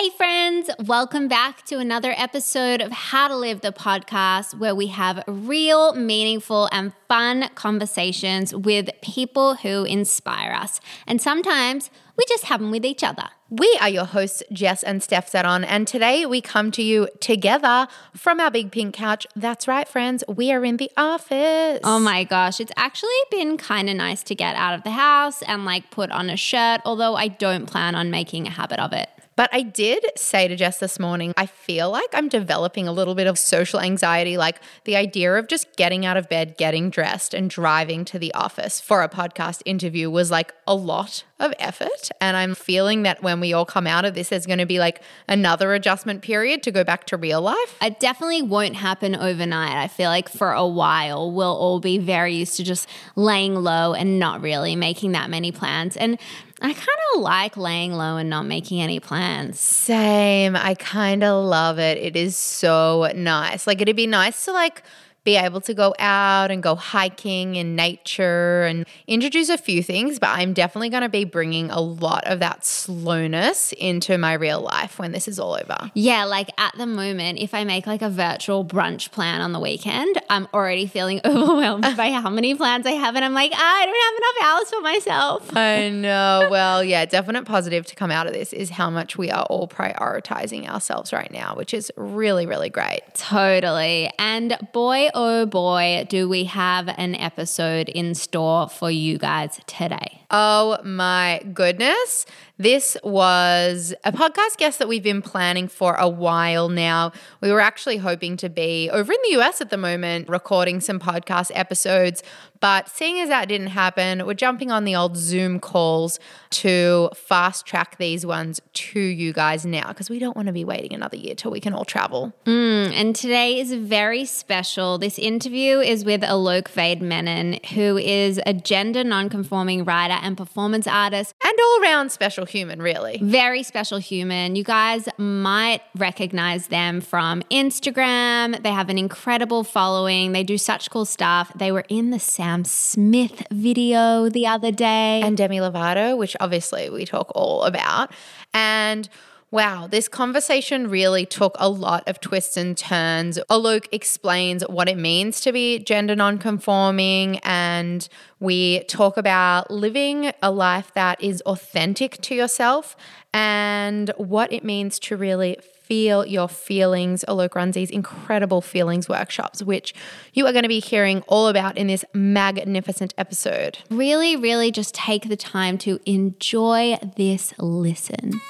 Hey, friends, welcome back to another episode of How to Live the podcast, where we have real, meaningful, and fun conversations with people who inspire us. And sometimes we just have them with each other. We are your hosts, Jess and Steph Zeton, and today we come to you together from our big pink couch. That's right, friends, we are in the office. Oh my gosh, it's actually been kind of nice to get out of the house and like put on a shirt, although I don't plan on making a habit of it. But I did say to Jess this morning, I feel like I'm developing a little bit of social anxiety, like the idea of just getting out of bed, getting dressed, and driving to the office for a podcast interview was like a lot of effort. And I'm feeling that when we all come out of this, there's going to be like another adjustment period to go back to real life. It definitely won't happen overnight. I feel like for a while, we'll all be very used to just laying low and not really making that many plans. And I kind of like laying low and not making any plans. Same. I kind of love it. It is so nice. Like, it'd be nice to like, be able to go out and go hiking in nature and introduce a few things, but I'm definitely going to be bringing a lot of that slowness into my real life when this is all over. Yeah, like at the moment, if I make like a virtual brunch plan on the weekend, I'm already feeling overwhelmed by how many plans I have. And I'm like, I don't have enough hours for myself. I know. Well, yeah, definite positive to come out of this is how much we are all prioritizing ourselves right now, which is really, really great. Totally. And boy, oh boy, do we have an episode in store for you guys today. Oh my goodness. This was a podcast guest that we've been planning for a while now. We were actually hoping to be over in the US at the moment, recording some podcast episodes. But seeing as that didn't happen, we're jumping on the old Zoom calls to fast track these ones to you guys now because we don't want to be waiting another year till we can all travel. Mm, and today is very special. This interview is with Alok Vaid-Menon, who is a gender nonconforming writer and performance artist. And all around special human, really. Very special human. You guys might recognize them from Instagram. They have an incredible following. They do such cool stuff. They were in the Sam Smith video the other day. And Demi Lovato, which obviously we talk all about. And Wow, this conversation really took a lot of twists and turns. Alok explains what it means to be gender nonconforming, and we talk about living a life that is authentic to yourself and what it means to really feel your feelings. Alok runs these incredible feelings workshops, which you are going to be hearing all about in this magnificent episode. Really, really just take the time to enjoy this listen.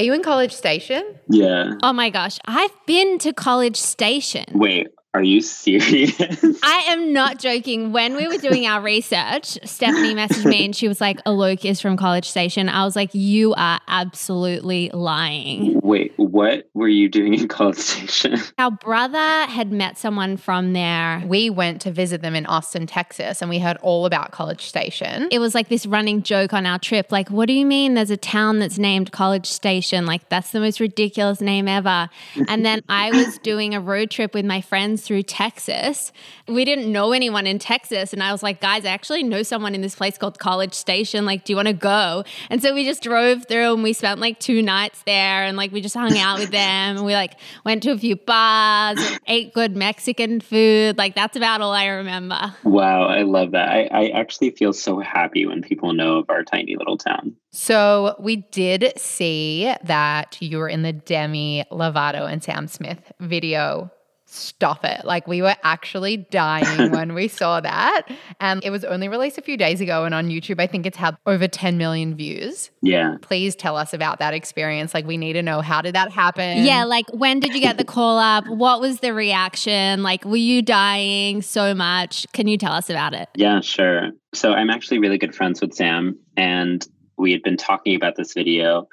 Are you in College Station? Yeah. Oh my gosh, I've been to College Station. Wait, are you serious? I am not joking. When we were doing our research, Stephanie messaged me and she was like, Alok is from College Station. I was like, you are absolutely lying. Wait, what were you doing in College Station? Our brother had met someone from there. We went to visit them in Austin, Texas, and we heard all about College Station. It was like this running joke on our trip. Like, what do you mean there's a town that's named College Station? Like, that's the most ridiculous name ever. And then I was doing a road trip with my friends through Texas. We didn't know anyone in Texas. And I was like, guys, I actually know someone in this place called College Station. Like, do you want to go? And so we just drove through and we spent like two nights there and like we just hung out with them. And we like went to a few bars, ate good Mexican food. Like, that's about all I remember. Wow, I love that. I, I actually feel so happy when people know of our tiny little town. So we did see that you were in the Demi Lovato and Sam Smith video stop it. Like we were actually dying when we saw that. And it was only released a few days ago. And on YouTube, I think it's had over 10 million views. Yeah. Please tell us about that experience. Like we need to know how did that happen? Yeah. Like when did you get the call up? What was the reaction? Like were you dying so much? Can you tell us about it? Yeah, sure. So I'm actually really good friends with Sam. And we had been talking about this video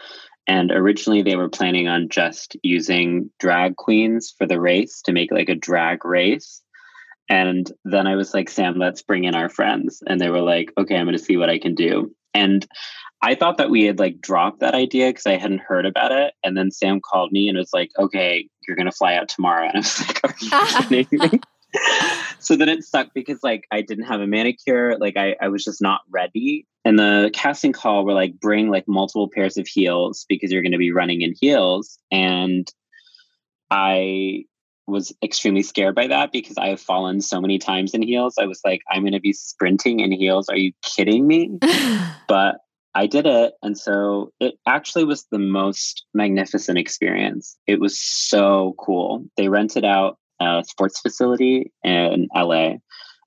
and originally, they were planning on just using drag queens for the race to make like a drag race. And then I was like, Sam, let's bring in our friends. And they were like, okay, I'm going to see what I can do. And I thought that we had like dropped that idea because I hadn't heard about it. And then Sam called me and was like, okay, you're going to fly out tomorrow. And I was like, are you kidding me? so then it sucked because like I didn't have a manicure. Like I, I was just not ready. And the casting call were like, bring like multiple pairs of heels because you're going to be running in heels. And I was extremely scared by that because I have fallen so many times in heels. I was like, I'm going to be sprinting in heels. Are you kidding me? but I did it. And so it actually was the most magnificent experience. It was so cool. They rented out a sports facility in LA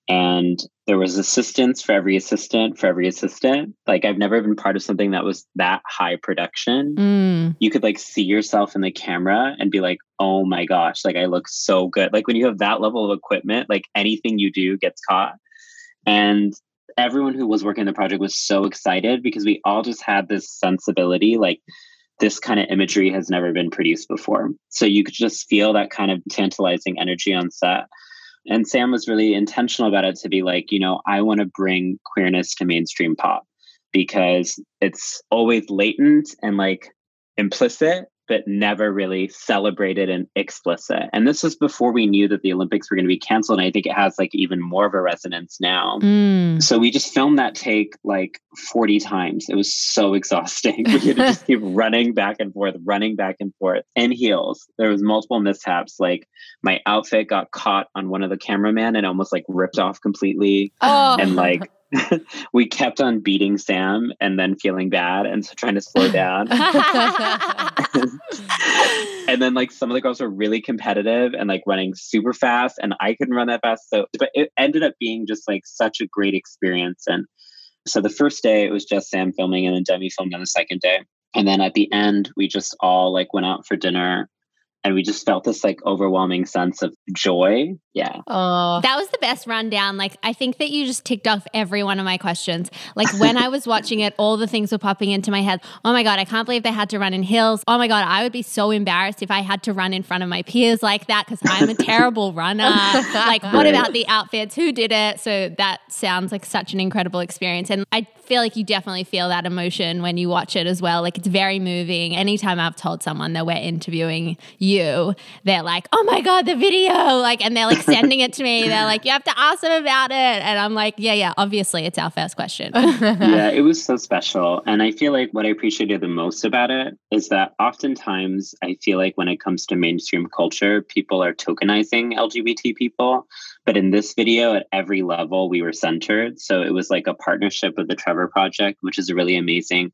and there was assistants for every assistant for every assistant like i've never been part of something that was that high production mm. you could like see yourself in the camera and be like oh my gosh like i look so good like when you have that level of equipment like anything you do gets caught and everyone who was working on the project was so excited because we all just had this sensibility like this kind of imagery has never been produced before. So you could just feel that kind of tantalizing energy on set. And Sam was really intentional about it to be like, you know, I want to bring queerness to mainstream pop because it's always latent and like implicit but never really celebrated and explicit. And this was before we knew that the Olympics were going to be canceled. And I think it has like even more of a resonance now. Mm. So we just filmed that take like 40 times. It was so exhausting. We had to just keep running back and forth, running back and forth in heels. There was multiple mishaps. Like my outfit got caught on one of the cameramen and almost like ripped off completely. Oh. And like we kept on beating Sam and then feeling bad and so trying to slow down. and then like some of the girls were really competitive and like running super fast and I couldn't run that fast. So but it ended up being just like such a great experience. And so the first day it was just Sam filming and then Demi filmed on the second day. And then at the end, we just all like went out for dinner and we just felt this like overwhelming sense of joy. Yeah. Oh, that was the best rundown. Like, I think that you just ticked off every one of my questions. Like, when I was watching it, all the things were popping into my head. Oh my God, I can't believe they had to run in hills. Oh my God, I would be so embarrassed if I had to run in front of my peers like that because I'm a terrible runner. like, what about the outfits? Who did it? So, that sounds like such an incredible experience. And I feel like you definitely feel that emotion when you watch it as well. Like, it's very moving. Anytime I've told someone that we're interviewing you, you, they're like, oh my God, the video. Like, and they're like sending it to me. They're like, you have to ask them about it. And I'm like, yeah, yeah, obviously it's our first question. yeah, it was so special. And I feel like what I appreciated the most about it is that oftentimes I feel like when it comes to mainstream culture, people are tokenizing LGBT people. But in this video, at every level, we were centered. So it was like a partnership with the Trevor Project, which is a really amazing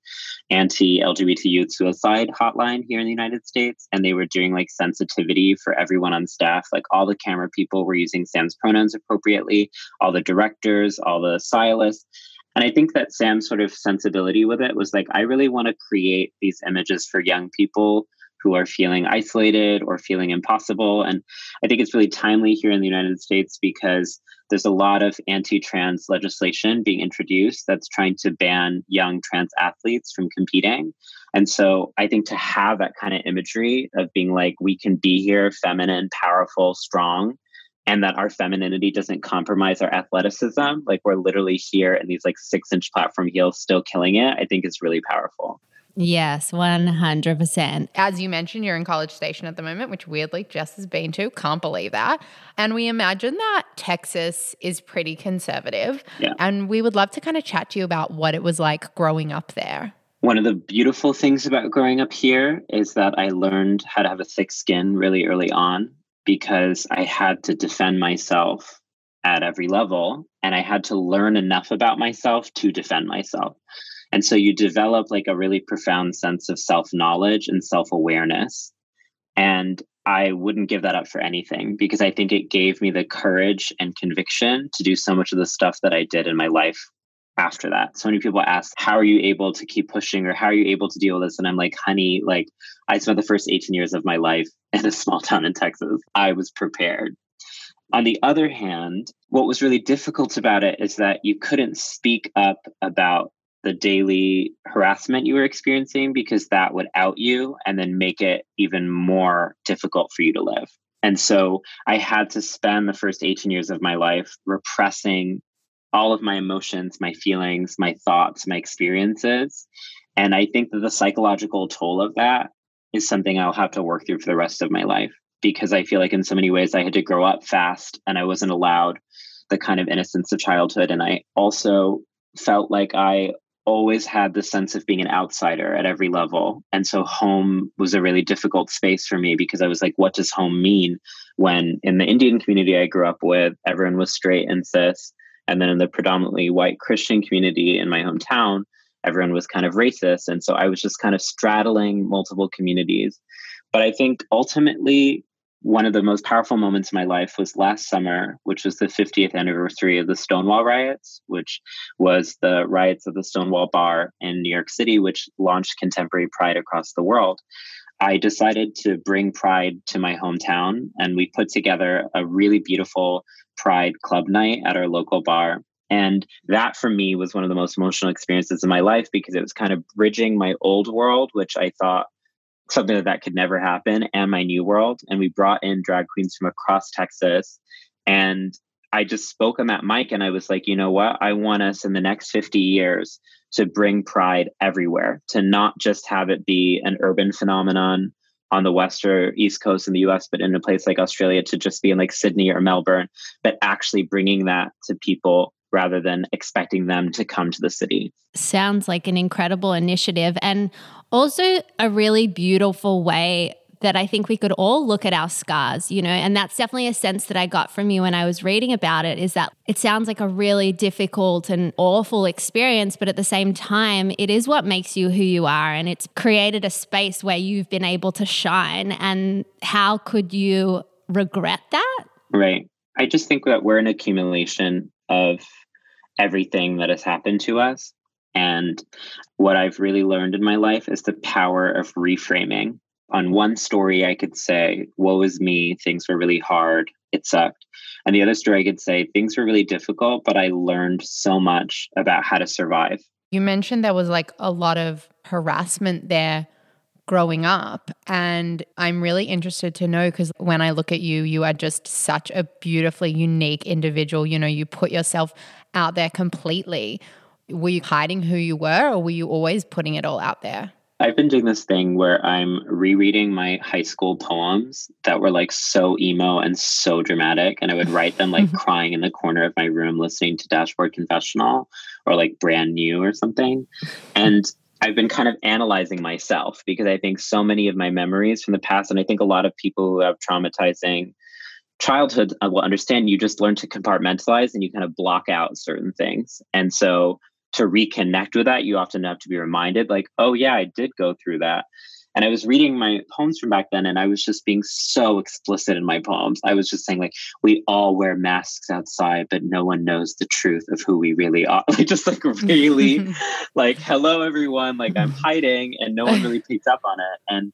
anti LGBT youth suicide hotline here in the United States. And they were doing like sensitivity for everyone on staff. Like all the camera people were using Sam's pronouns appropriately, all the directors, all the stylists. And I think that Sam's sort of sensibility with it was like, I really want to create these images for young people who are feeling isolated or feeling impossible. And I think it's really timely here in the United States because there's a lot of anti trans legislation being introduced that's trying to ban young trans athletes from competing. And so I think to have that kind of imagery of being like, we can be here, feminine, powerful, strong, and that our femininity doesn't compromise our athleticism, like we're literally here in these like six inch platform heels still killing it, I think is really powerful. Yes, 100%. As you mentioned, you're in College Station at the moment, which weirdly Jess has been to. Can't believe that. And we imagine that Texas is pretty conservative. Yeah. And we would love to kind of chat to you about what it was like growing up there. One of the beautiful things about growing up here is that I learned how to have a thick skin really early on because I had to defend myself at every level and I had to learn enough about myself to defend myself. And so you develop like a really profound sense of self knowledge and self awareness. And I wouldn't give that up for anything because I think it gave me the courage and conviction to do so much of the stuff that I did in my life after that. So many people ask, How are you able to keep pushing or how are you able to deal with this? And I'm like, Honey, like I spent the first 18 years of my life in a small town in Texas. I was prepared. On the other hand, what was really difficult about it is that you couldn't speak up about the daily harassment you were experiencing because that would out you and then make it even more difficult for you to live. And so I had to spend the first 18 years of my life repressing all of my emotions, my feelings, my thoughts, my experiences. And I think that the psychological toll of that is something I'll have to work through for the rest of my life because I feel like in so many ways I had to grow up fast and I wasn't allowed the kind of innocence of childhood. And I also felt like I always had the sense of being an outsider at every level. And so home was a really difficult space for me because I was like, what does home mean? When in the Indian community I grew up with, everyone was straight and cis. And then in the predominantly white Christian community in my hometown, everyone was kind of racist. And so I was just kind of straddling multiple communities. But I think ultimately, one of the most powerful moments in my life was last summer, which was the 50th anniversary of the Stonewall riots, which was the riots of the Stonewall Bar in New York City, which launched contemporary pride across the world. I decided to bring pride to my hometown, and we put together a really beautiful pride club night at our local bar. And that for me was one of the most emotional experiences in my life because it was kind of bridging my old world, which I thought something that, that could never happen, and my new world. And we brought in drag queens from across Texas. And I just spoke on that mic and I was like, you know what? I want us in the next 50 years to bring pride everywhere, to not just have it be an urban phenomenon on the west or east coast in the US, but in a place like Australia to just be in like Sydney or Melbourne, but actually bringing that to people rather than expecting them to come to the city. Sounds like an incredible initiative and also a really beautiful way that I think we could all look at our scars, you know, and that's definitely a sense that I got from you when I was reading about it is that it sounds like a really difficult and awful experience, but at the same time, it is what makes you who you are. And it's created a space where you've been able to shine. And how could you regret that? Right. I just think that we're an accumulation of everything that has happened to us. And what I've really learned in my life is the power of reframing. On one story, I could say, Woe is me, things were really hard, it sucked. And the other story, I could say, Things were really difficult, but I learned so much about how to survive. You mentioned there was like a lot of harassment there growing up. And I'm really interested to know because when I look at you, you are just such a beautifully unique individual. You know, you put yourself out there completely. Were you hiding who you were or were you always putting it all out there? I've been doing this thing where I'm rereading my high school poems that were like so emo and so dramatic. And I would write them like crying in the corner of my room, listening to Dashboard Confessional or like Brand New or something. And I've been kind of analyzing myself because I think so many of my memories from the past, and I think a lot of people who have traumatizing childhood uh, will understand you just learn to compartmentalize and you kind of block out certain things. And so to reconnect with that, you often have to be reminded, like, oh, yeah, I did go through that. And I was reading my poems from back then, and I was just being so explicit in my poems. I was just saying, like, we all wear masks outside, but no one knows the truth of who we really are. Like, just like really, like, hello, everyone. Like, I'm hiding, and no one really picks up on it. And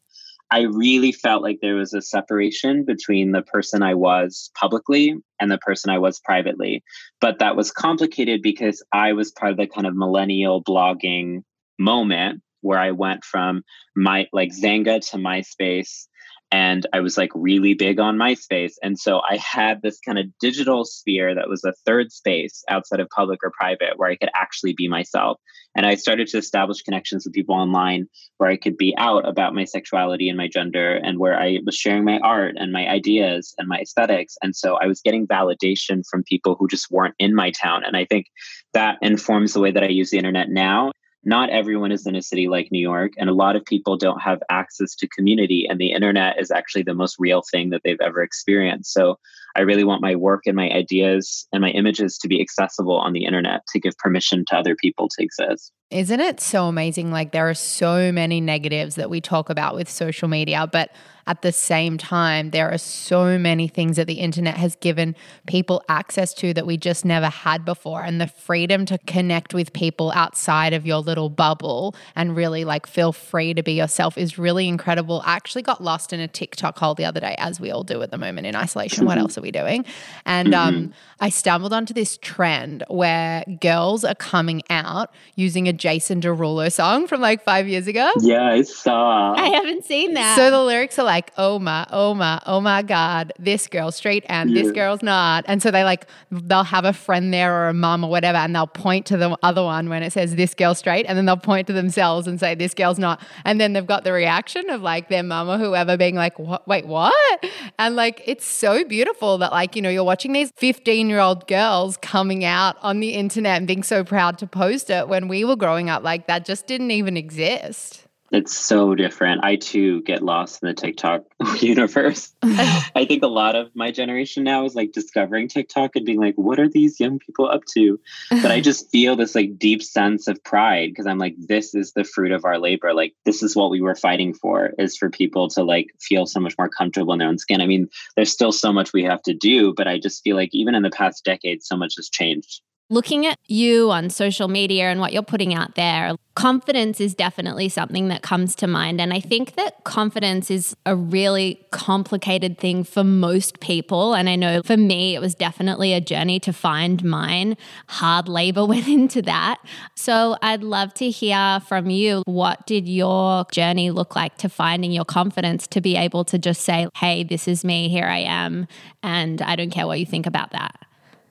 I really felt like there was a separation between the person I was publicly and the person I was privately. But that was complicated because I was part of the kind of millennial blogging moment where I went from my like Xanga to MySpace and I was like really big on MySpace. And so I had this kind of digital sphere that was a third space outside of public or private where I could actually be myself. And I started to establish connections with people online where I could be out about my sexuality and my gender and where I was sharing my art and my ideas and my aesthetics. And so I was getting validation from people who just weren't in my town. And I think that informs the way that I use the internet now not everyone is in a city like New York, and a lot of people don't have access to community, and the internet is actually the most real thing that they've ever experienced. So I really want my work and my ideas and my images to be accessible on the internet to give permission to other people to exist. Isn't it so amazing? Like, there are so many negatives that we talk about with social media, but at the same time, there are so many things that the internet has given people access to that we just never had before. And the freedom to connect with people outside of your little bubble and really like feel free to be yourself is really incredible. I actually got lost in a TikTok hole the other day, as we all do at the moment in isolation. What else are we doing? And Mm-hmm. um, I stumbled onto this trend where girls are coming out using a Jason Derulo song from like five years ago. Yeah, I saw. I haven't seen that. So the lyrics are like, oh my, oh my, oh my God, this girl's straight and this girl's not. And so they like, they'll have a friend there or a mum or whatever, and they'll point to the other one when it says this girl's straight, and then they'll point to themselves and say this girl's not. And then they've got the reaction of like their mum or whoever being like, what, wait, what? And like, it's so beautiful that like, you know, you're watching these 15 year old girls coming out on the internet and being so proud to post it when we were growing up, like that just didn't even exist. It's so different. I too get lost in the TikTok universe. I think a lot of my generation now is like discovering TikTok and being like, what are these young people up to? But I just feel this like deep sense of pride because I'm like, this is the fruit of our labor. Like, this is what we were fighting for is for people to like feel so much more comfortable in their own skin. I mean, there's still so much we have to do, but I just feel like even in the past decade, so much has changed. Looking at you on social media and what you're putting out there, confidence is definitely something that comes to mind. And I think that confidence is a really complicated thing for most people. And I know for me, it was definitely a journey to find mine. Hard labor went into that. So I'd love to hear from you. What did your journey look like to finding your confidence to be able to just say, hey, this is me, here I am, and I don't care what you think about that?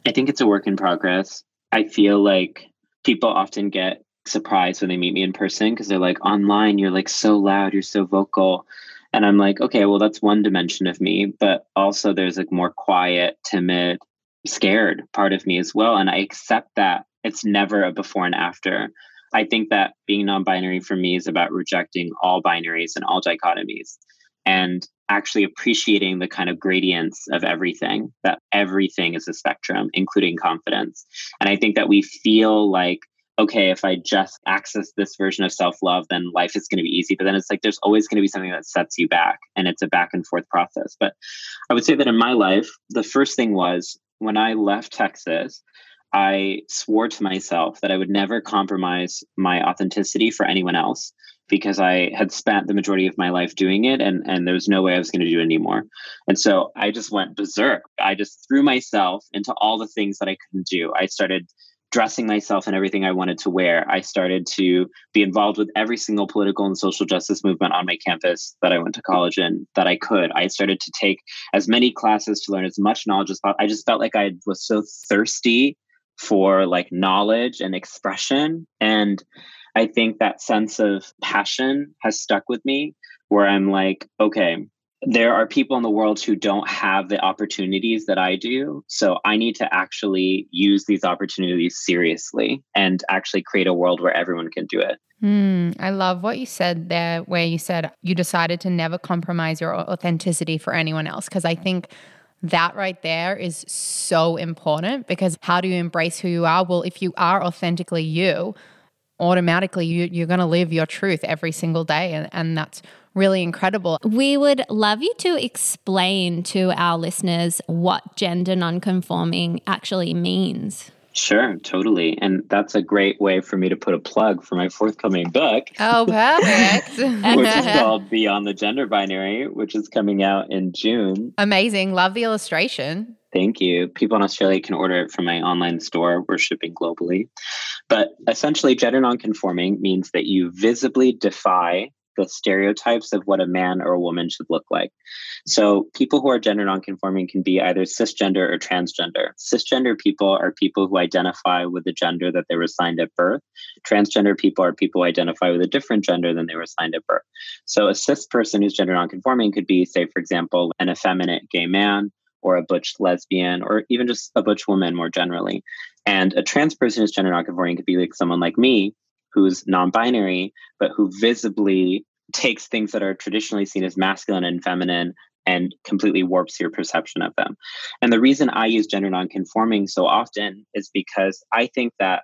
I think it's a work in progress. I feel like people often get surprised when they meet me in person because they're like, online, you're like so loud, you're so vocal. And I'm like, okay, well, that's one dimension of me. But also, there's like more quiet, timid, scared part of me as well. And I accept that it's never a before and after. I think that being non binary for me is about rejecting all binaries and all dichotomies and actually appreciating the kind of gradients of everything, that everything is a spectrum, including confidence. And I think that we feel like, okay, if I just access this version of self love, then life is going to be easy. But then it's like there's always going to be something that sets you back, and it's a back and forth process. But I would say that in my life, the first thing was when I left Texas, I swore to myself that I would never compromise my authenticity for anyone else because I had spent the majority of my life doing it and, and there was no way I was going to do it anymore. And so I just went berserk. I just threw myself into all the things that I couldn't do. I started dressing myself in everything I wanted to wear. I started to be involved with every single political and social justice movement on my campus that I went to college in that I could. I started to take as many classes to learn as much knowledge as possible. I just felt like I was so thirsty for like knowledge and expression and I think that sense of passion has stuck with me where I'm like, okay, there are people in the world who don't have the opportunities that I do. So I need to actually use these opportunities seriously and actually create a world where everyone can do it. Mm, I love what you said there, where you said you decided to never compromise your authenticity for anyone else. Because I think that right there is so important because how do you embrace who you are? Well, if you are authentically you, automatically you, you're going to live your truth every single day. And, and that's really incredible. We would love you to explain to our listeners what gender nonconforming actually means. Sure, totally. And that's a great way for me to put a plug for my forthcoming book. Oh, perfect. which is called Beyond the Gender Binary, which is coming out in June. Amazing. Love the illustration. Thank you. People in Australia can order it from my online store. We're shipping globally. But essentially, gender nonconforming means that you visibly defy the stereotypes of what a man or a woman should look like. So, people who are gender nonconforming can be either cisgender or transgender. Cisgender people are people who identify with the gender that they were assigned at birth. Transgender people are people who identify with a different gender than they were assigned at birth. So, a cis person who's gender nonconforming could be, say, for example, an effeminate gay man or a butch lesbian or even just a butch woman more generally. And a trans person who's gender nonconforming could be like someone like me who's non-binary but who visibly takes things that are traditionally seen as masculine and feminine and completely warps your perception of them. And the reason I use gender nonconforming so often is because I think that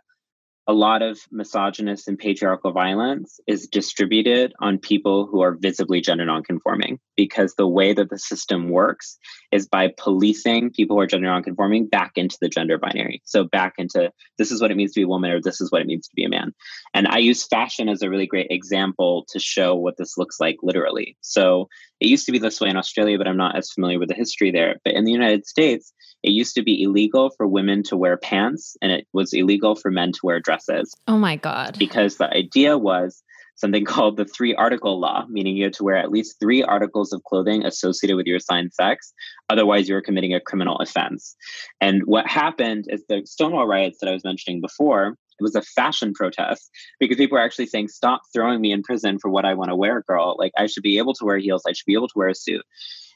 a lot of misogynist and patriarchal violence is distributed on people who are visibly gender nonconforming because the way that the system works is by policing people who are gender nonconforming back into the gender binary. So back into this is what it means to be a woman or this is what it means to be a man. And I use fashion as a really great example to show what this looks like literally. So It used to be this way in Australia, but I'm not as familiar with the history there. But in the United States, it used to be illegal for women to wear pants and it was illegal for men to wear dresses. Oh my God. Because the idea was something called the three article law, meaning you had to wear at least three articles of clothing associated with your assigned sex. Otherwise, you were committing a criminal offense. And what happened is the Stonewall riots that I was mentioning before. It was a fashion protest because people were actually saying, Stop throwing me in prison for what I want to wear, girl. Like, I should be able to wear heels. I should be able to wear a suit.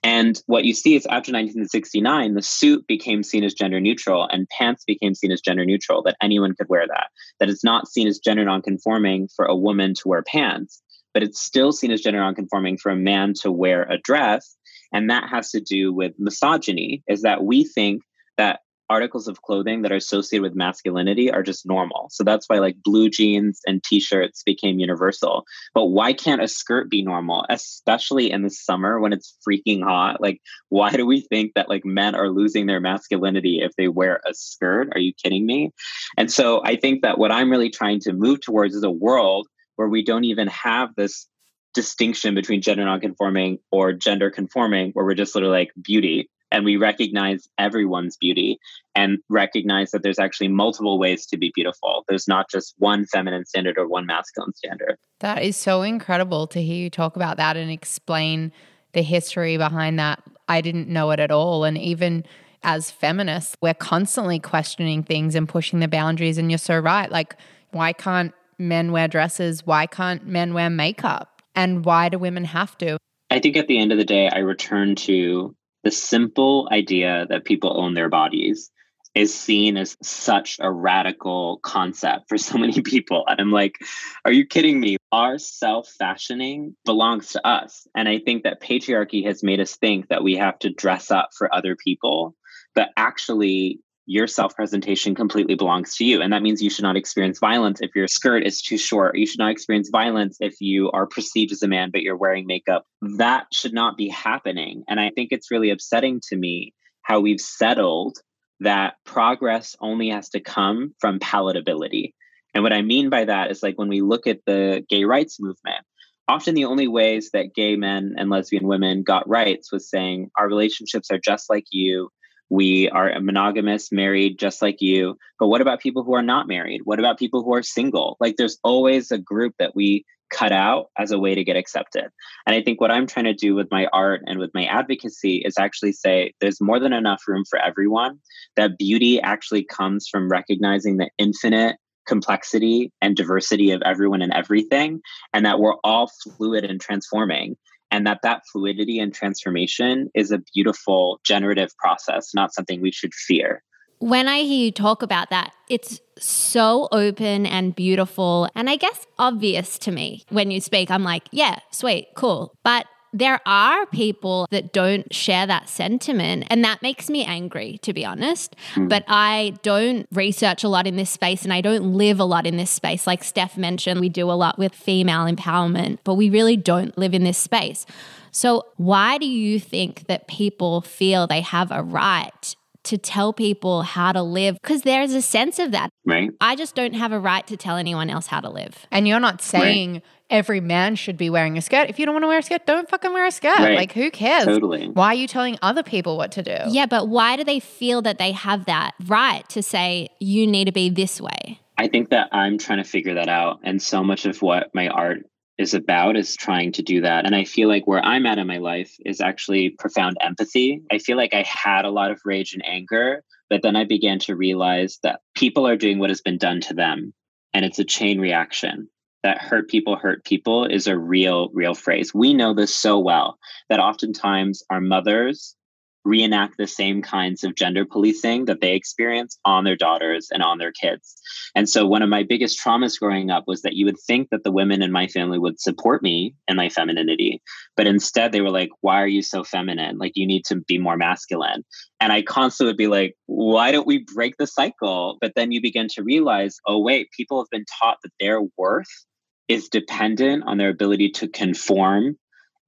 And what you see is after 1969, the suit became seen as gender neutral and pants became seen as gender neutral, that anyone could wear that. That it's not seen as gender nonconforming for a woman to wear pants, but it's still seen as gender nonconforming for a man to wear a dress. And that has to do with misogyny, is that we think that articles of clothing that are associated with masculinity are just normal. So that's why like blue jeans and t-shirts became universal. But why can't a skirt be normal, especially in the summer when it's freaking hot? Like why do we think that like men are losing their masculinity if they wear a skirt? Are you kidding me? And so I think that what I'm really trying to move towards is a world where we don't even have this distinction between gender nonconforming or gender conforming where we're just literally like beauty and we recognize everyone's beauty and recognize that there's actually multiple ways to be beautiful. There's not just one feminine standard or one masculine standard. That is so incredible to hear you talk about that and explain the history behind that. I didn't know it at all. And even as feminists, we're constantly questioning things and pushing the boundaries. And you're so right. Like, why can't men wear dresses? Why can't men wear makeup? And why do women have to? I think at the end of the day, I return to the simple idea that people own their bodies is seen as such a radical concept for so many people. And I'm like, are you kidding me? Our self fashioning belongs to us. And I think that patriarchy has made us think that we have to dress up for other people. But actually, your self presentation completely belongs to you. And that means you should not experience violence if your skirt is too short. You should not experience violence if you are perceived as a man, but you're wearing makeup. That should not be happening. And I think it's really upsetting to me how we've settled that progress only has to come from palatability. And what I mean by that is like when we look at the gay rights movement, often the only ways that gay men and lesbian women got rights was saying our relationships are just like you we are monogamous, married, just like you. But what about people who are not married? What about people who are single? Like there's always a group that we cut out as a way to get accepted. And I think what I'm trying to do with my art and with my advocacy is actually say there's more than enough room for everyone, that beauty actually comes from recognizing the infinite complexity and diversity of everyone and everything, and that we're all fluid and transforming and that that fluidity and transformation is a beautiful generative process not something we should fear when I hear you talk about that, it's so open and beautiful, and I guess obvious to me. When you speak, I'm like, yeah, sweet, cool. But there are people that don't share that sentiment, and that makes me angry, to be honest. Mm. But I don't research a lot in this space and I don't live a lot in this space. Like Steph mentioned, we do a lot with female empowerment, but we really don't live in this space. So, why do you think that people feel they have a right to tell people how to live because there's a sense of that. Right. I just don't have a right to tell anyone else how to live. And you're not saying right. every man should be wearing a skirt. If you don't want to wear a skirt, don't fucking wear a skirt. Right. Like who cares? Totally. Why are you telling other people what to do? Yeah, but why do they feel that they have that right to say you need to be this way? I think that I'm trying to figure that out. And so much of what my art is about is trying to do that. And I feel like where I'm at in my life is actually profound empathy. I feel like I had a lot of rage and anger, but then I began to realize that people are doing what has been done to them. And it's a chain reaction. That hurt people hurt people is a real, real phrase. We know this so well that oftentimes our mothers reenact the same kinds of gender policing that they experience on their daughters and on their kids. And so, one of my biggest traumas growing up was that you would think that the women in my family would support me and my femininity, but instead they were like, Why are you so feminine? Like, you need to be more masculine. And I constantly would be like, Why don't we break the cycle? But then you begin to realize, Oh, wait, people have been taught that their worth is dependent on their ability to conform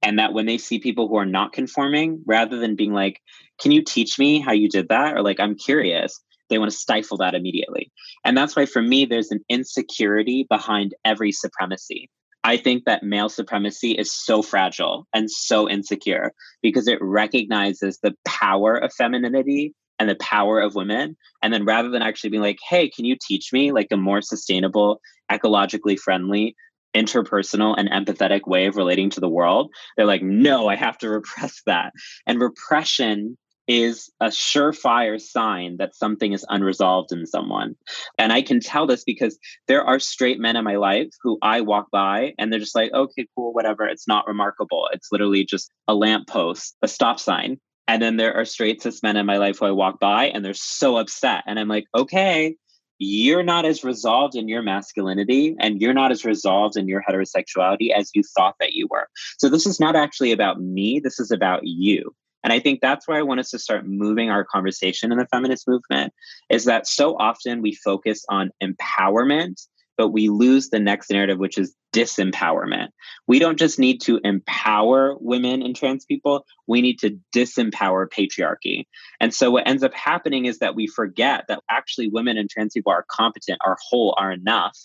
and that when they see people who are not conforming rather than being like can you teach me how you did that? or like i'm curious they want to stifle that immediately. And that's why for me there's an insecurity behind every supremacy. I think that male supremacy is so fragile and so insecure because it recognizes the power of femininity and the power of women. And then rather than actually being like, hey, can you teach me like a more sustainable, ecologically friendly, interpersonal, and empathetic way of relating to the world, they're like, no, I have to repress that. And repression is a surefire sign that something is unresolved in someone. And I can tell this because there are straight men in my life who I walk by and they're just like, okay, cool, whatever. It's not remarkable. It's literally just a lamppost, a stop sign. And then there are straight cis men in my life who I walk by and they're so upset. And I'm like, okay, you're not as resolved in your masculinity and you're not as resolved in your heterosexuality as you thought that you were. So this is not actually about me. This is about you. And I think that's where I want us to start moving our conversation in the feminist movement is that so often we focus on empowerment, but we lose the next narrative, which is disempowerment. We don't just need to empower women and trans people, we need to disempower patriarchy. And so what ends up happening is that we forget that actually women and trans people are competent, are whole, are enough.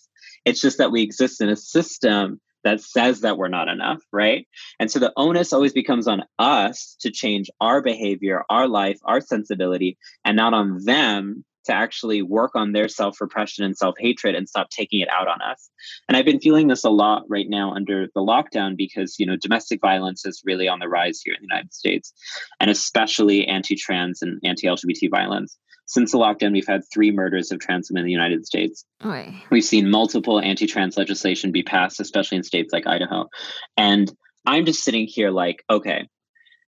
It's just that we exist in a system that says that we're not enough, right? And so the onus always becomes on us to change our behavior, our life, our sensibility, and not on them to actually work on their self repression and self hatred and stop taking it out on us. And I've been feeling this a lot right now under the lockdown because, you know, domestic violence is really on the rise here in the United States, and especially anti trans and anti LGBT violence since the lockdown, we've had three murders of trans women in the United States. Oy. We've seen multiple anti trans legislation be passed, especially in states like Idaho. And I'm just sitting here like, okay,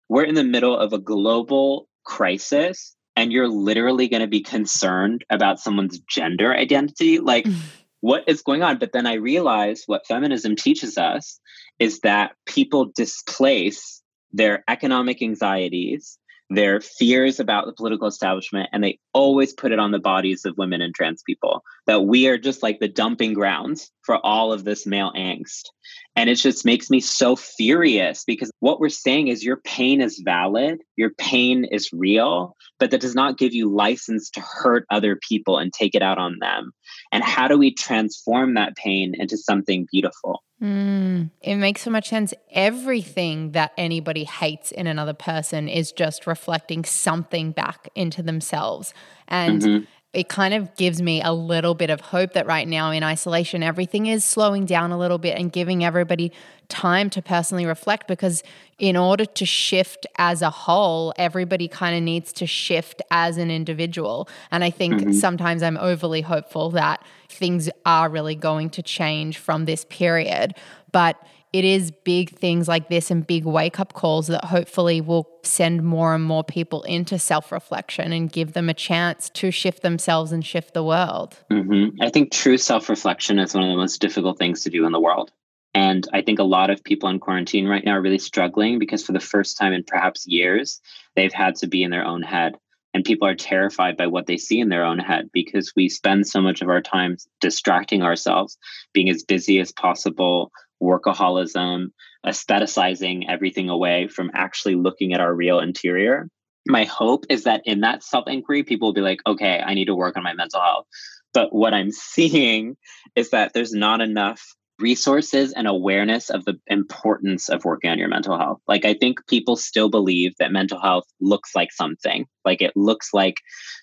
we're in the middle of a global crisis, and you're literally going to be concerned about someone's gender identity. Like, what is going on? But then I realize what feminism teaches us is that people displace their economic anxieties their fears about the political establishment and they always put it on the bodies of women and trans people that we are just like the dumping grounds for all of this male angst. And it just makes me so furious because what we're saying is your pain is valid your pain is real but that does not give you license to hurt other people and take it out on them. And how do we transform that pain into something beautiful Mm, it makes so much sense. Everything that anybody hates in another person is just reflecting something back into themselves. And mm-hmm. It kind of gives me a little bit of hope that right now in isolation, everything is slowing down a little bit and giving everybody time to personally reflect because in order to shift as a whole, everybody kind of needs to shift as an individual. And I think mm-hmm. sometimes I'm overly hopeful that things are really going to change from this period. But it is big things like this and big wake up calls that hopefully will send more and more people into self reflection and give them a chance to shift themselves and shift the world. Mm-hmm. I think true self reflection is one of the most difficult things to do in the world. And I think a lot of people in quarantine right now are really struggling because for the first time in perhaps years, they've had to be in their own head and people are terrified by what they see in their own head because we spend so much of our time distracting ourselves being as busy as possible workaholism aestheticizing everything away from actually looking at our real interior. My hope is that in that self inquiry people will be like okay i need to work on my mental health. But what i'm seeing is that there's not enough resources and awareness of the importance of working on your mental health. Like, I think people still believe that mental health looks like something. Like, it looks like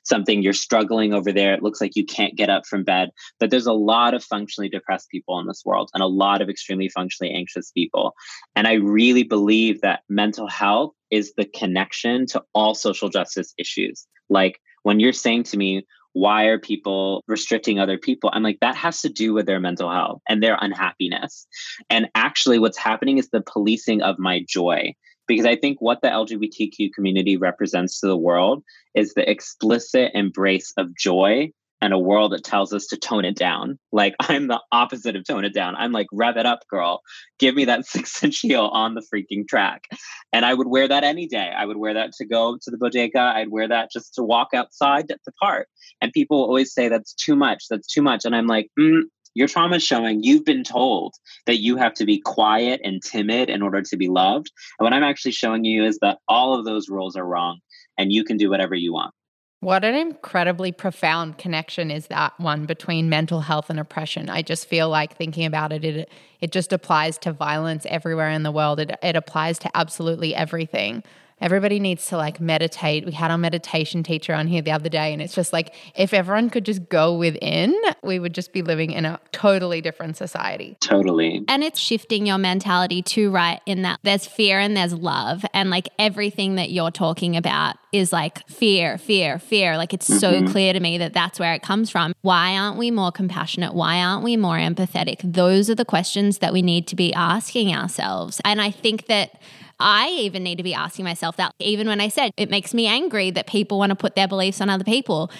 something you're struggling over there. It looks like you can't get up from bed. But there's a lot of functionally depressed people in this world and a lot of extremely functionally anxious people. And I really believe that mental health is the connection to all social justice issues. Like, when you're saying to me, why are people restricting other people? I'm like, that has to do with their mental health and their unhappiness. And actually, what's happening is the policing of my joy. Because I think what the LGBTQ community represents to the world is the explicit embrace of joy and a world that tells us to tone it down. Like I'm the opposite of tone it down. I'm like, rev it up, girl. Give me that six inch heel on the freaking track. And I would wear that any day. I would wear that to go to the bodega. I'd wear that just to walk outside at the park. And people always say that's too much. That's too much. And I'm like, mm, your trauma is showing you've been told that you have to be quiet and timid in order to be loved. And what I'm actually showing you is that all of those rules are wrong and you can do whatever you want. What an incredibly profound connection is that one between mental health and oppression. I just feel like thinking about it, it, it just applies to violence everywhere in the world. It, it applies to absolutely everything everybody needs to like meditate. We had our meditation teacher on here the other day, and it's just like if everyone could just go within, we would just be living in a totally different society. Totally. And it's shifting your mentality too, right? In that there's fear and there's love, and like everything that you're talking about is like fear, fear, fear. Like it's mm-hmm. so clear to me that that's where it comes from. Why aren't we more compassionate? Why aren't we more empathetic? Those are the questions that we need to be asking ourselves. And I think that I even need to be asking myself that. Even when I said it makes me angry that people want to put their beliefs on other people,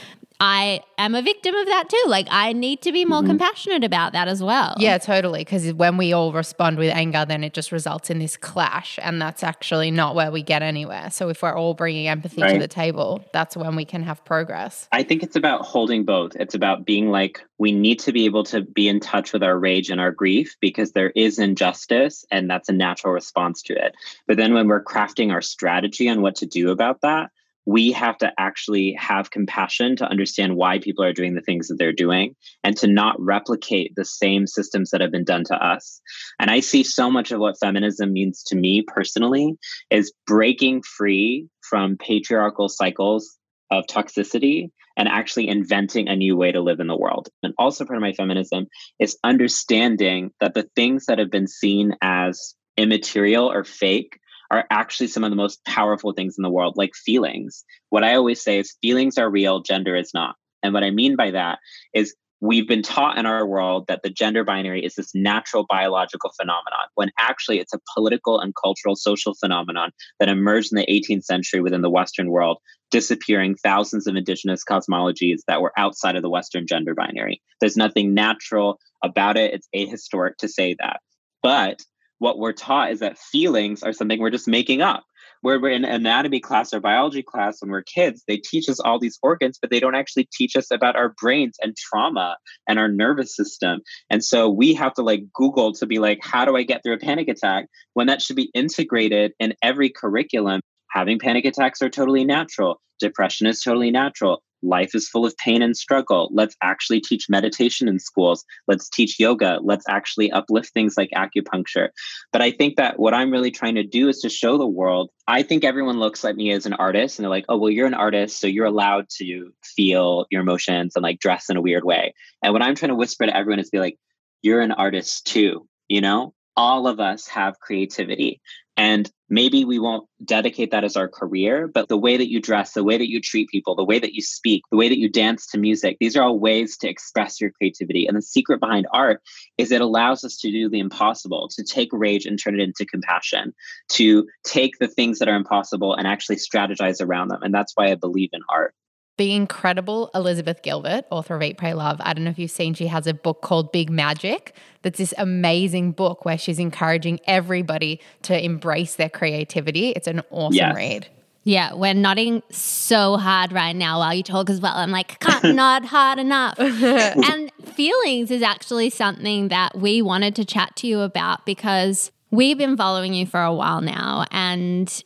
I am a victim of that too. Like I need to be more mm-hmm. compassionate about that as well. Yeah, totally. Because when we all respond with anger, then it just results in this clash, and that's actually not where we get anywhere. So if we're all bringing empathy right. to the table, that's when we can have progress. I think it's about holding both. It's about being like we need to be able to be in touch with our rage and our grief because there is injustice, and that's a natural response to it. But then when we're crafting our strategy on what to do about that we have to actually have compassion to understand why people are doing the things that they're doing and to not replicate the same systems that have been done to us. And I see so much of what feminism means to me personally is breaking free from patriarchal cycles of toxicity and actually inventing a new way to live in the world. And also part of my feminism is understanding that the things that have been seen as immaterial or fake are actually some of the most powerful things in the world, like feelings. What I always say is feelings are real, gender is not. And what I mean by that is we've been taught in our world that the gender binary is this natural biological phenomenon, when actually it's a political and cultural social phenomenon that emerged in the 18th century within the Western world, disappearing thousands of indigenous cosmologies that were outside of the Western gender binary. There's nothing natural about it, it's ahistoric to say that. But what we're taught is that feelings are something we're just making up. Where we're in anatomy class or biology class when we're kids, they teach us all these organs, but they don't actually teach us about our brains and trauma and our nervous system. And so we have to like Google to be like, how do I get through a panic attack when that should be integrated in every curriculum? Having panic attacks are totally natural. Depression is totally natural life is full of pain and struggle. Let's actually teach meditation in schools. Let's teach yoga. Let's actually uplift things like acupuncture. But I think that what I'm really trying to do is to show the world. I think everyone looks at me as an artist and they're like, oh, well, you're an artist. So you're allowed to feel your emotions and like dress in a weird way. And what I'm trying to whisper to everyone is be like, you're an artist too. You know, all of us have creativity. And maybe we won't dedicate that as our career, but the way that you dress, the way that you treat people, the way that you speak, the way that you dance to music, these are all ways to express your creativity. And the secret behind art is it allows us to do the impossible, to take rage and turn it into compassion, to take the things that are impossible and actually strategize around them. And that's why I believe in art the incredible Elizabeth Gilbert, author of Eat, Pray, Love. I don't know if you've seen, she has a book called Big Magic. That's this amazing book where she's encouraging everybody to embrace their creativity. It's an awesome yes. read. Yeah, we're nodding so hard right now while you talk as well. I'm like, can't nod hard enough. and feelings is actually something that we wanted to chat to you about because we've been following you for a while now and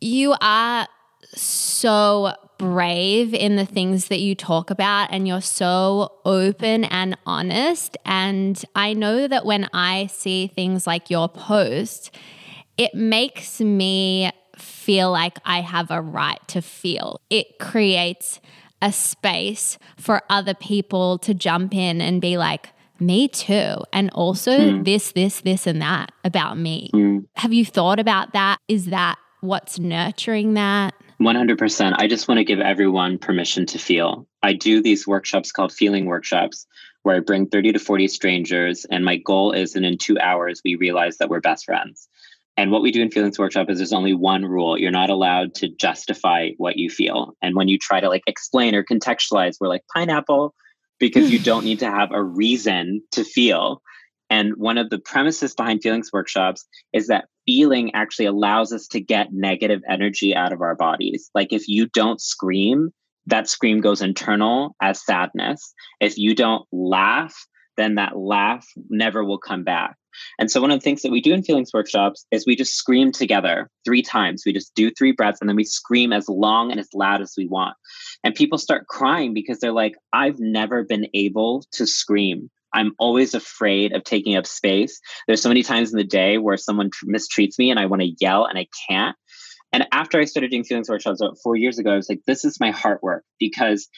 you are so brave in the things that you talk about and you're so open and honest. And I know that when I see things like your post, it makes me feel like I have a right to feel. It creates a space for other people to jump in and be like, me too. And also mm. this, this, this, and that about me. Mm. Have you thought about that? Is that what's nurturing that? 100%. I just want to give everyone permission to feel. I do these workshops called feeling workshops where I bring 30 to 40 strangers. And my goal is that in two hours, we realize that we're best friends. And what we do in feelings workshop is there's only one rule. You're not allowed to justify what you feel. And when you try to like explain or contextualize, we're like pineapple because you don't need to have a reason to feel. And one of the premises behind feelings workshops is that feeling actually allows us to get negative energy out of our bodies. Like if you don't scream, that scream goes internal as sadness. If you don't laugh, then that laugh never will come back. And so one of the things that we do in feelings workshops is we just scream together three times. We just do three breaths and then we scream as long and as loud as we want. And people start crying because they're like, I've never been able to scream. I'm always afraid of taking up space. There's so many times in the day where someone mistreats me and I want to yell and I can't. And after I started doing feelings workshops about four years ago, I was like, this is my heart work because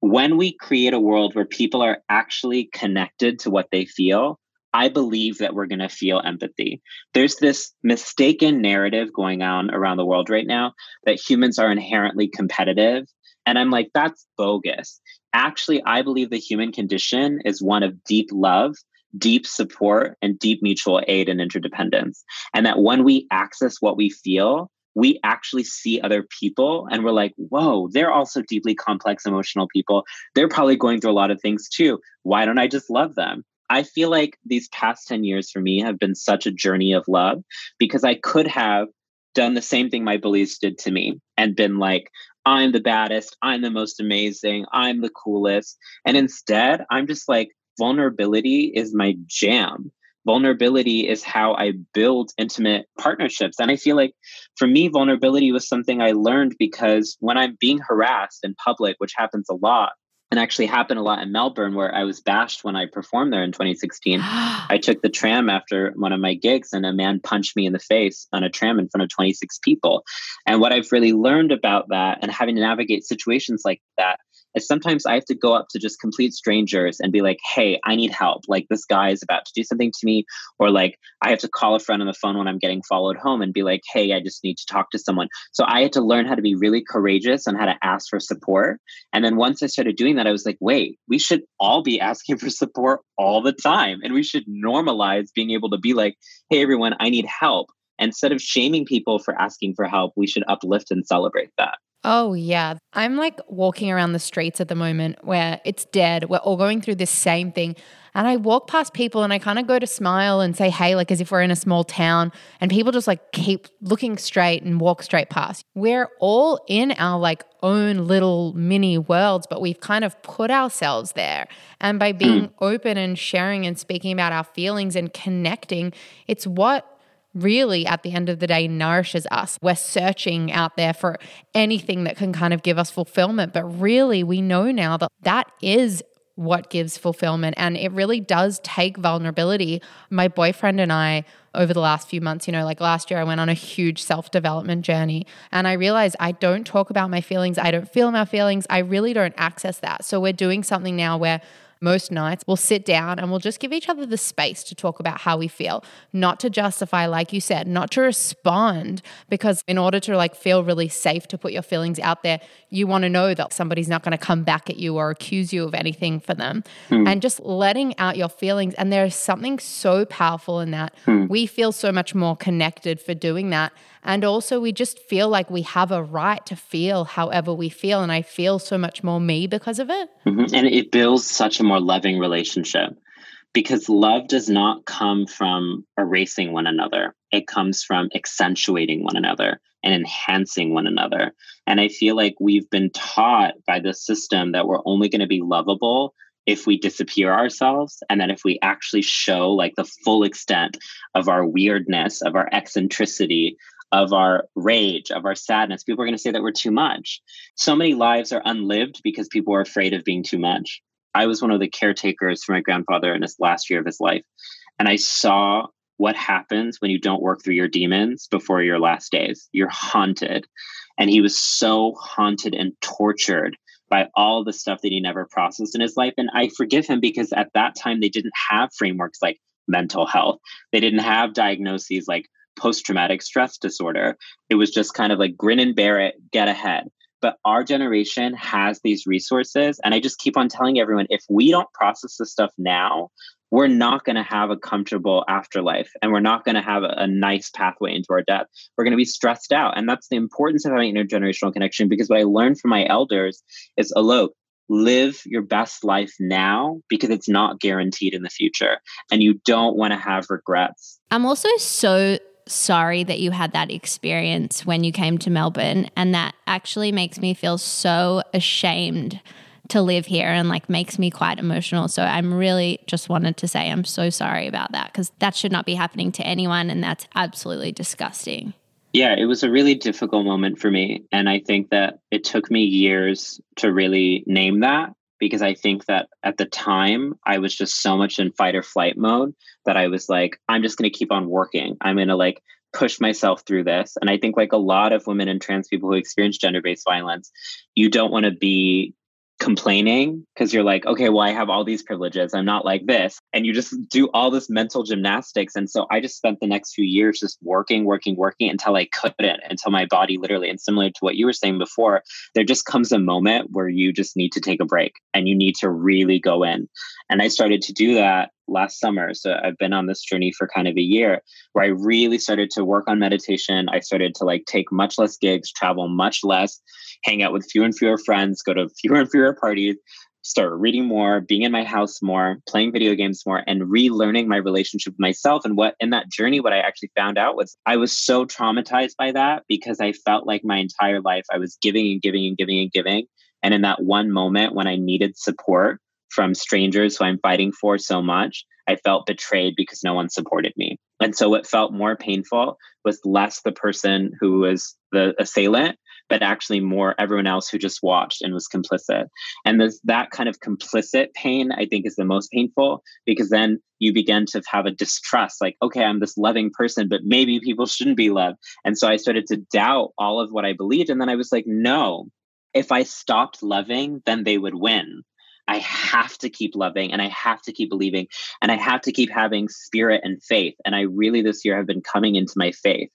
when we create a world where people are actually connected to what they feel, I believe that we're going to feel empathy. There's this mistaken narrative going on around the world right now that humans are inherently competitive. And I'm like, that's bogus. Actually, I believe the human condition is one of deep love, deep support, and deep mutual aid and interdependence. And that when we access what we feel, we actually see other people and we're like, whoa, they're also deeply complex emotional people. They're probably going through a lot of things too. Why don't I just love them? I feel like these past 10 years for me have been such a journey of love because I could have done the same thing my bullies did to me and been like, I'm the baddest, I'm the most amazing, I'm the coolest. And instead, I'm just like, vulnerability is my jam. Vulnerability is how I build intimate partnerships. And I feel like for me, vulnerability was something I learned because when I'm being harassed in public, which happens a lot, and actually happened a lot in Melbourne where I was bashed when I performed there in 2016. I took the tram after one of my gigs and a man punched me in the face on a tram in front of 26 people. And what I've really learned about that and having to navigate situations like that is sometimes I have to go up to just complete strangers and be like, hey, I need help. Like this guy is about to do something to me. Or like I have to call a friend on the phone when I'm getting followed home and be like, hey, I just need to talk to someone. So I had to learn how to be really courageous and how to ask for support. And then once I started doing that, I was like, wait, we should all be asking for support all the time. And we should normalize being able to be like, hey, everyone, I need help. Instead of shaming people for asking for help, we should uplift and celebrate that. Oh, yeah. I'm like walking around the streets at the moment where it's dead. We're all going through this same thing. And I walk past people and I kind of go to smile and say, hey, like as if we're in a small town. And people just like keep looking straight and walk straight past. We're all in our like own little mini worlds, but we've kind of put ourselves there. And by being mm. open and sharing and speaking about our feelings and connecting, it's what really at the end of the day nourishes us. We're searching out there for anything that can kind of give us fulfillment, but really we know now that that is what gives fulfillment and it really does take vulnerability. My boyfriend and I over the last few months, you know, like last year I went on a huge self-development journey and I realized I don't talk about my feelings, I don't feel my feelings, I really don't access that. So we're doing something now where most nights we'll sit down and we'll just give each other the space to talk about how we feel, not to justify, like you said, not to respond, because in order to like feel really safe to put your feelings out there, you want to know that somebody's not going to come back at you or accuse you of anything for them. Mm. And just letting out your feelings. And there's something so powerful in that. Mm. We feel so much more connected for doing that. And also, we just feel like we have a right to feel however we feel. And I feel so much more me because of it. Mm-hmm. And it builds such a more loving relationship because love does not come from erasing one another, it comes from accentuating one another and enhancing one another. And I feel like we've been taught by the system that we're only going to be lovable if we disappear ourselves and that if we actually show like the full extent of our weirdness, of our eccentricity, of our rage, of our sadness. People are going to say that we're too much. So many lives are unlived because people are afraid of being too much. I was one of the caretakers for my grandfather in his last year of his life. And I saw what happens when you don't work through your demons before your last days. You're haunted. And he was so haunted and tortured by all the stuff that he never processed in his life. And I forgive him because at that time they didn't have frameworks like mental health. They didn't have diagnoses like post traumatic stress disorder. It was just kind of like grin and bear it, get ahead. But our generation has these resources. And I just keep on telling everyone if we don't process this stuff now, we're not going to have a comfortable afterlife and we're not going to have a, a, nice pathway into our death. We're going to be stressed out. And that's the importance of having intergenerational connection because what I learned from my elders is Alok, live your best life now because it's not guaranteed in the future and you don't want to have regrets. I'm also so sorry that you had that experience when you came to Melbourne. And that actually makes me feel so ashamed to live here and like makes me quite emotional. So I'm really just wanted to say I'm so sorry about that because that should not be happening to anyone and that's absolutely disgusting. Yeah, it was a really difficult moment for me. And I think that it took me years to really name that because I think that at the time I was just so much in fight or flight mode that I was like, I'm just going to keep on working. I'm going to like push myself through this. And I think, like a lot of women and trans people who experience gender based violence, you don't want to be complaining because you're like, okay, well, I have all these privileges. I'm not like this. And you just do all this mental gymnastics. And so I just spent the next few years just working, working, working until I couldn't, until my body literally, and similar to what you were saying before, there just comes a moment where you just need to take a break and you need to really go in. And I started to do that last summer. So I've been on this journey for kind of a year where I really started to work on meditation. I started to like take much less gigs, travel much less, hang out with fewer and fewer friends, go to fewer and fewer parties, start reading more, being in my house more, playing video games more, and relearning my relationship with myself. And what in that journey, what I actually found out was I was so traumatized by that because I felt like my entire life I was giving and giving and giving and giving. And in that one moment when I needed support, from strangers who I'm fighting for so much, I felt betrayed because no one supported me. And so what felt more painful was less the person who was the assailant, but actually more everyone else who just watched and was complicit. And this, that kind of complicit pain, I think, is the most painful because then you begin to have a distrust like, okay, I'm this loving person, but maybe people shouldn't be loved. And so I started to doubt all of what I believed. And then I was like, no, if I stopped loving, then they would win. I have to keep loving and I have to keep believing and I have to keep having spirit and faith. And I really this year have been coming into my faith.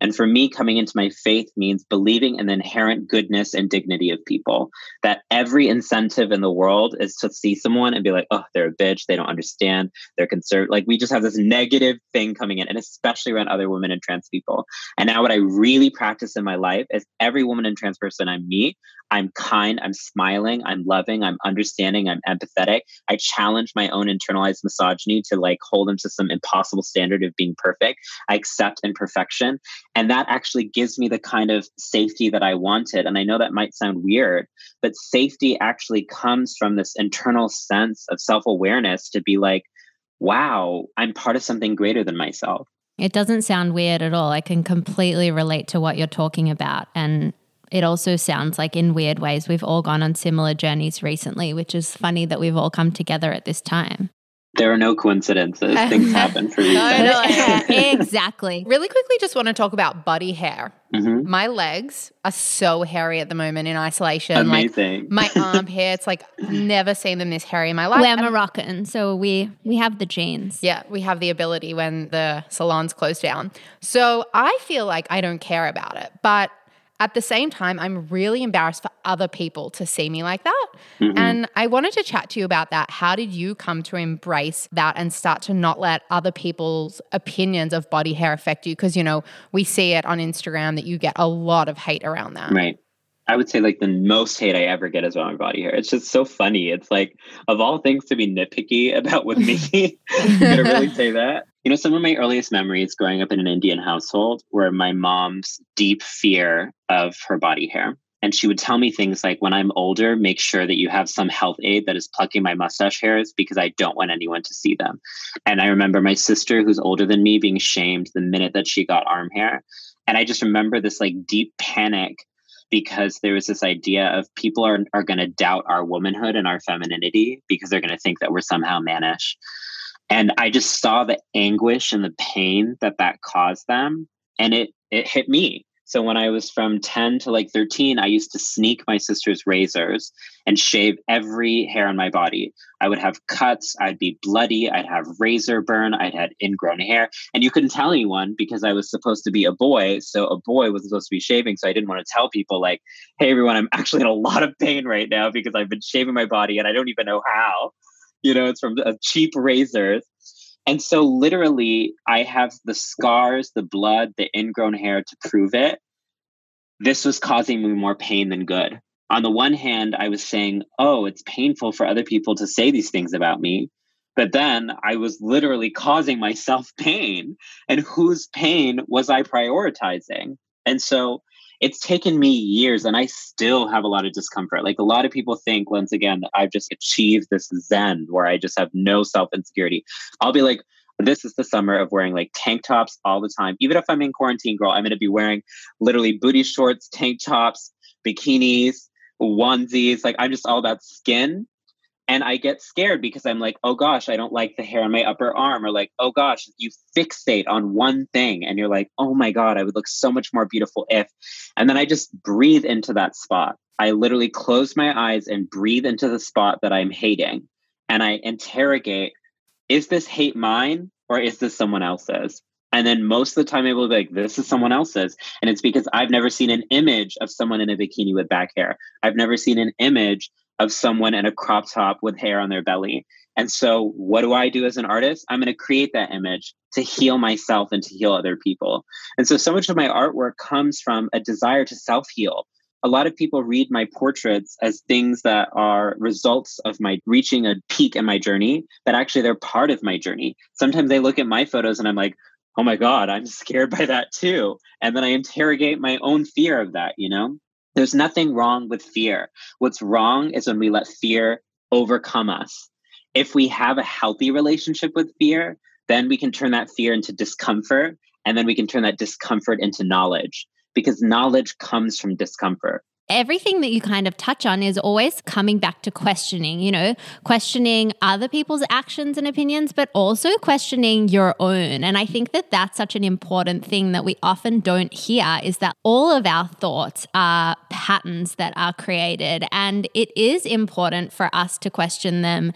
And for me, coming into my faith means believing in the inherent goodness and dignity of people. That every incentive in the world is to see someone and be like, oh, they're a bitch. They don't understand. They're concerned. Like we just have this negative thing coming in, and especially around other women and trans people. And now, what I really practice in my life is every woman and trans person I meet, I'm kind, I'm smiling, I'm loving, I'm understanding, I'm empathetic. I challenge my own internalized misogyny to like hold them to some impossible standard of being perfect. I accept imperfection. And that actually gives me the kind of safety that I wanted. And I know that might sound weird, but safety actually comes from this internal sense of self awareness to be like, wow, I'm part of something greater than myself. It doesn't sound weird at all. I can completely relate to what you're talking about. And it also sounds like in weird ways we've all gone on similar journeys recently, which is funny that we've all come together at this time. There are no coincidences. Things happen for reasons. exactly. Really quickly, just want to talk about body hair. Mm-hmm. My legs are so hairy at the moment in isolation. Amazing. Like my armpits, like never seen them this hairy in my life. We're Moroccan, so we we have the genes. Yeah, we have the ability when the salons close down. So I feel like I don't care about it, but at the same time, I'm really embarrassed for other people to see me like that. Mm-hmm. And I wanted to chat to you about that. How did you come to embrace that and start to not let other people's opinions of body hair affect you? Because, you know, we see it on Instagram that you get a lot of hate around that. Right. I would say like the most hate I ever get is about my body hair. It's just so funny. It's like of all things to be nitpicky about with me, I'm gonna really say that. You know, some of my earliest memories growing up in an Indian household were my mom's deep fear of her body hair. And she would tell me things like, when I'm older, make sure that you have some health aid that is plucking my mustache hairs because I don't want anyone to see them. And I remember my sister, who's older than me, being shamed the minute that she got arm hair. And I just remember this like deep panic because there was this idea of people are, are going to doubt our womanhood and our femininity because they're going to think that we're somehow mannish. And I just saw the anguish and the pain that that caused them. And it, it hit me so when I was from 10 to like 13, I used to sneak my sister's razors and shave every hair on my body. I would have cuts, I'd be bloody, I'd have razor burn, I'd had ingrown hair. And you couldn't tell anyone because I was supposed to be a boy. So a boy was supposed to be shaving. So I didn't want to tell people, like, hey, everyone, I'm actually in a lot of pain right now because I've been shaving my body and I don't even know how. You know, it's from cheap razors. And so, literally, I have the scars, the blood, the ingrown hair to prove it. This was causing me more pain than good. On the one hand, I was saying, oh, it's painful for other people to say these things about me. But then I was literally causing myself pain. And whose pain was I prioritizing? And so it's taken me years and I still have a lot of discomfort. Like a lot of people think, once again, I've just achieved this zen where I just have no self insecurity. I'll be like, this is the summer of wearing like tank tops all the time. Even if I'm in quarantine, girl, I'm going to be wearing literally booty shorts, tank tops, bikinis, onesies. Like I'm just all about skin. And I get scared because I'm like, oh gosh, I don't like the hair on my upper arm. Or like, oh gosh, you fixate on one thing and you're like, oh my God, I would look so much more beautiful if. And then I just breathe into that spot. I literally close my eyes and breathe into the spot that I'm hating. And I interrogate is this hate mine or is this someone else's? And then most of the time, I will be like, this is someone else's. And it's because I've never seen an image of someone in a bikini with back hair. I've never seen an image of someone in a crop top with hair on their belly. And so, what do I do as an artist? I'm going to create that image to heal myself and to heal other people. And so, so much of my artwork comes from a desire to self heal, a lot of people read my portraits as things that are results of my reaching a peak in my journey, but actually they're part of my journey. Sometimes they look at my photos and I'm like, oh my God, I'm scared by that too. And then I interrogate my own fear of that, you know? There's nothing wrong with fear. What's wrong is when we let fear overcome us. If we have a healthy relationship with fear, then we can turn that fear into discomfort, and then we can turn that discomfort into knowledge because knowledge comes from discomfort everything that you kind of touch on is always coming back to questioning, you know, questioning other people's actions and opinions, but also questioning your own. And I think that that's such an important thing that we often don't hear is that all of our thoughts are patterns that are created. And it is important for us to question them.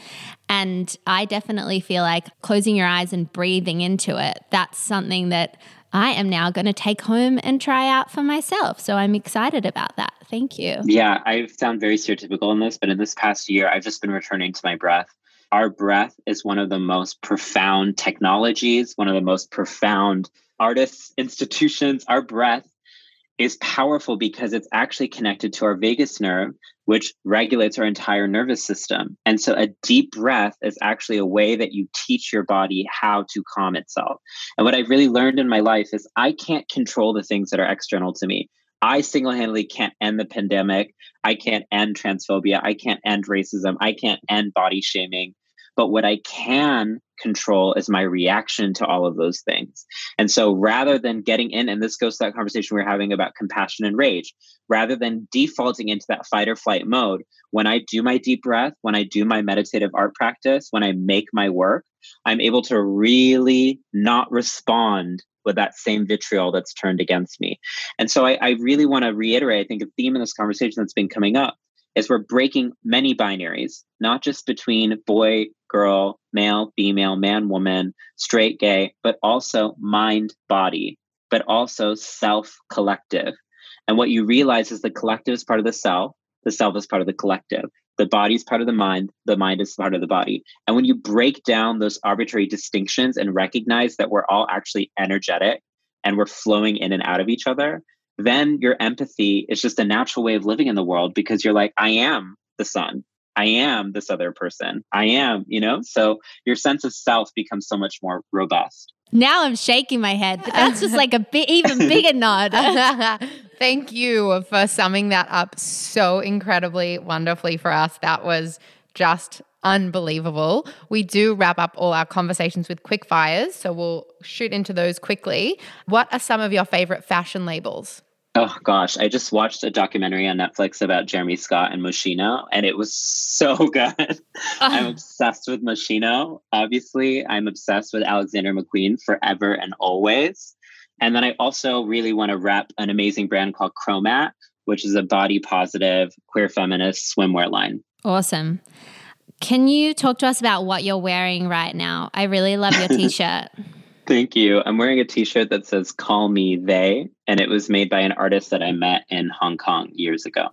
And I definitely feel like closing your eyes and breathing into it, that's something that I am now going to take home and try out for myself. So I'm excited about that. Thank you. Yeah, I sound very stereotypical in this, but in this past year, I've just been returning to my breath. Our breath is one of the most profound technologies, one of the most profound artists, institutions. Our breath is powerful because it's actually connected to our vagus nerve, which regulates our entire nervous system. And so a deep breath is actually a way that you teach your body how to calm itself. And what I've really learned in my life is I can't control the things that are external to me. I single handedly can't end the pandemic. I can't end transphobia. I can't end racism. I can't end body shaming. But what I can control is my reaction to all of those things. And so rather than getting in, and this goes to that conversation we are having about compassion and rage, rather than defaulting into that fight or flight mode, when I do my deep breath, when I do my meditative art practice, when I make my work, I'm able to really not respond with that same vitriol that's turned against me. And so I, I really want to reiterate, I think a theme in this conversation that's been coming up is we're breaking many binaries, not just between boy, girl, male, female, man, woman, straight, gay, but also mind, body, but also self collective. And what you realize is the collective is part of the self, the self is part of the collective. The body is part of the mind, the mind is part of the body. And when you break down those arbitrary distinctions and recognize that we're all actually energetic and we're flowing in and out of each other, then your empathy is just a natural way of living in the world because you're like, I am the sun. I am this other person. I am, you know? So your sense of self becomes so much more robust. Now I'm shaking my head. That's just like a bit even bigger nod. Thank you for summing that up so incredibly wonderfully for us. That was just unbelievable. We do wrap up all our conversations with quick fires, so we'll shoot into those quickly. What are some of your favorite fashion labels? Oh gosh, I just watched a documentary on Netflix about Jeremy Scott and Moschino, and it was so good. I'm obsessed with Moschino. Obviously, I'm obsessed with Alexander McQueen forever and always. And then I also really want to rep an amazing brand called Chromat, which is a body positive, queer feminist swimwear line. Awesome. Can you talk to us about what you're wearing right now? I really love your t shirt. Thank you. I'm wearing a t shirt that says Call Me They, and it was made by an artist that I met in Hong Kong years ago.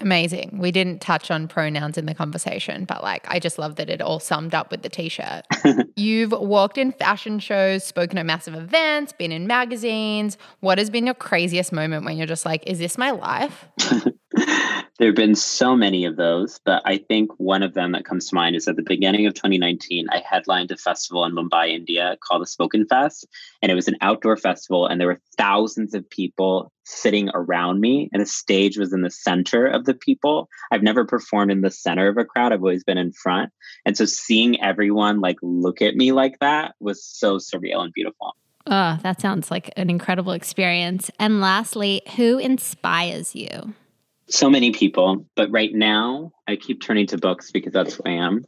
Amazing. We didn't touch on pronouns in the conversation, but like I just love that it all summed up with the t shirt. You've walked in fashion shows, spoken at massive events, been in magazines. What has been your craziest moment when you're just like, is this my life? There have been so many of those, but I think one of them that comes to mind is at the beginning of 2019, I headlined a festival in Mumbai, India called the Spoken Fest. And it was an outdoor festival, and there were thousands of people sitting around me, and the stage was in the center of the people. I've never performed in the center of a crowd, I've always been in front. And so seeing everyone like look at me like that was so surreal and beautiful. Oh, that sounds like an incredible experience. And lastly, who inspires you? So many people, but right now I keep turning to books because that's who I am.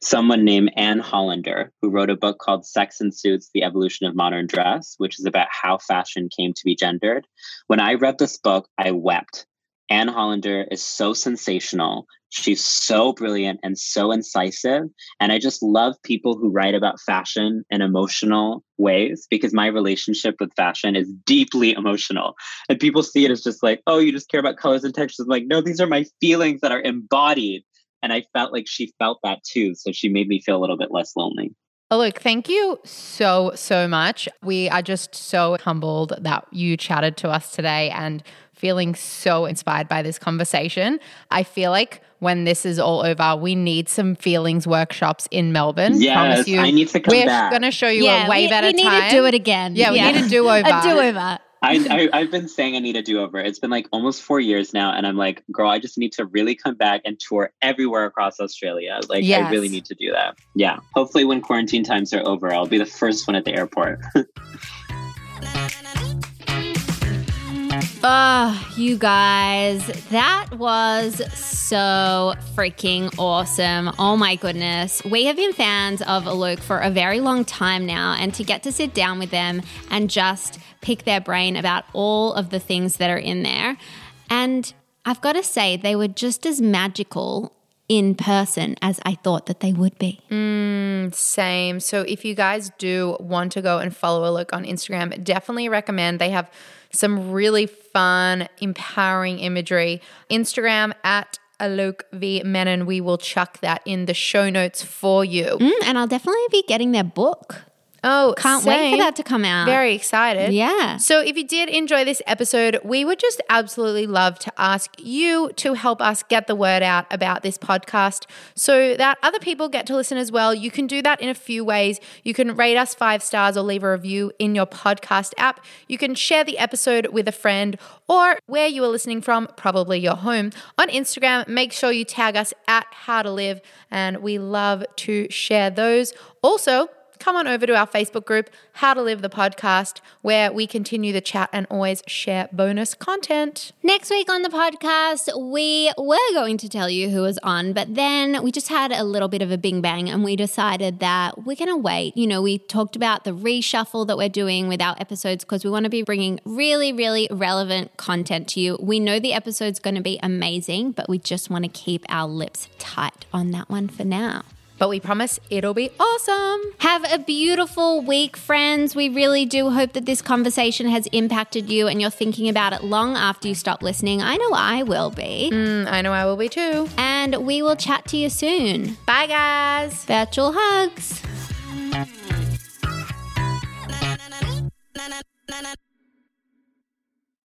Someone named Anne Hollander, who wrote a book called Sex and Suits The Evolution of Modern Dress, which is about how fashion came to be gendered. When I read this book, I wept Anne Hollander is so sensational. She's so brilliant and so incisive. And I just love people who write about fashion in emotional ways because my relationship with fashion is deeply emotional. And people see it as just like, oh, you just care about colors and textures. I'm like, no, these are my feelings that are embodied. And I felt like she felt that too. So she made me feel a little bit less lonely. Oh, look, thank you so, so much. We are just so humbled that you chatted to us today and feeling so inspired by this conversation. I feel like when this is all over, we need some feelings workshops in Melbourne. Yes, Promise you. I need to come We're back. going to show you yeah, a way we, better we need time. to do it again. Yeah, we need a do over. a do over. I, I have been saying I need a do over. It's been like almost four years now, and I'm like, girl, I just need to really come back and tour everywhere across Australia. Like, yes. I really need to do that. Yeah. Hopefully, when quarantine times are over, I'll be the first one at the airport. Oh, you guys, that was so freaking awesome. Oh my goodness. We have been fans of Alok for a very long time now, and to get to sit down with them and just pick their brain about all of the things that are in there. And I've got to say, they were just as magical in person as I thought that they would be. Mm, same. So if you guys do want to go and follow Alok on Instagram, definitely recommend. They have some really fun, empowering imagery. Instagram at Alok V Menon. We will chuck that in the show notes for you. Mm, and I'll definitely be getting their book. Oh, can't same. wait for that to come out. Very excited. Yeah. So, if you did enjoy this episode, we would just absolutely love to ask you to help us get the word out about this podcast so that other people get to listen as well. You can do that in a few ways. You can rate us five stars or leave a review in your podcast app. You can share the episode with a friend or where you are listening from, probably your home. On Instagram, make sure you tag us at How to Live, and we love to share those. Also, come on over to our Facebook group, How to Live the Podcast, where we continue the chat and always share bonus content. Next week on the podcast, we were going to tell you who was on, but then we just had a little bit of a bing bang and we decided that we're going to wait. You know, we talked about the reshuffle that we're doing with our episodes because we want to be bringing really, really relevant content to you. We know the episode's going to be amazing, but we just want to keep our lips tight on that one for now but we promise it'll be awesome. Have a beautiful week, friends. We really do hope that this conversation has impacted you and you're thinking about it long after you stop listening. I know I will be. Mm, I know I will be too. And we will chat to you soon. Bye, guys. Virtual hugs.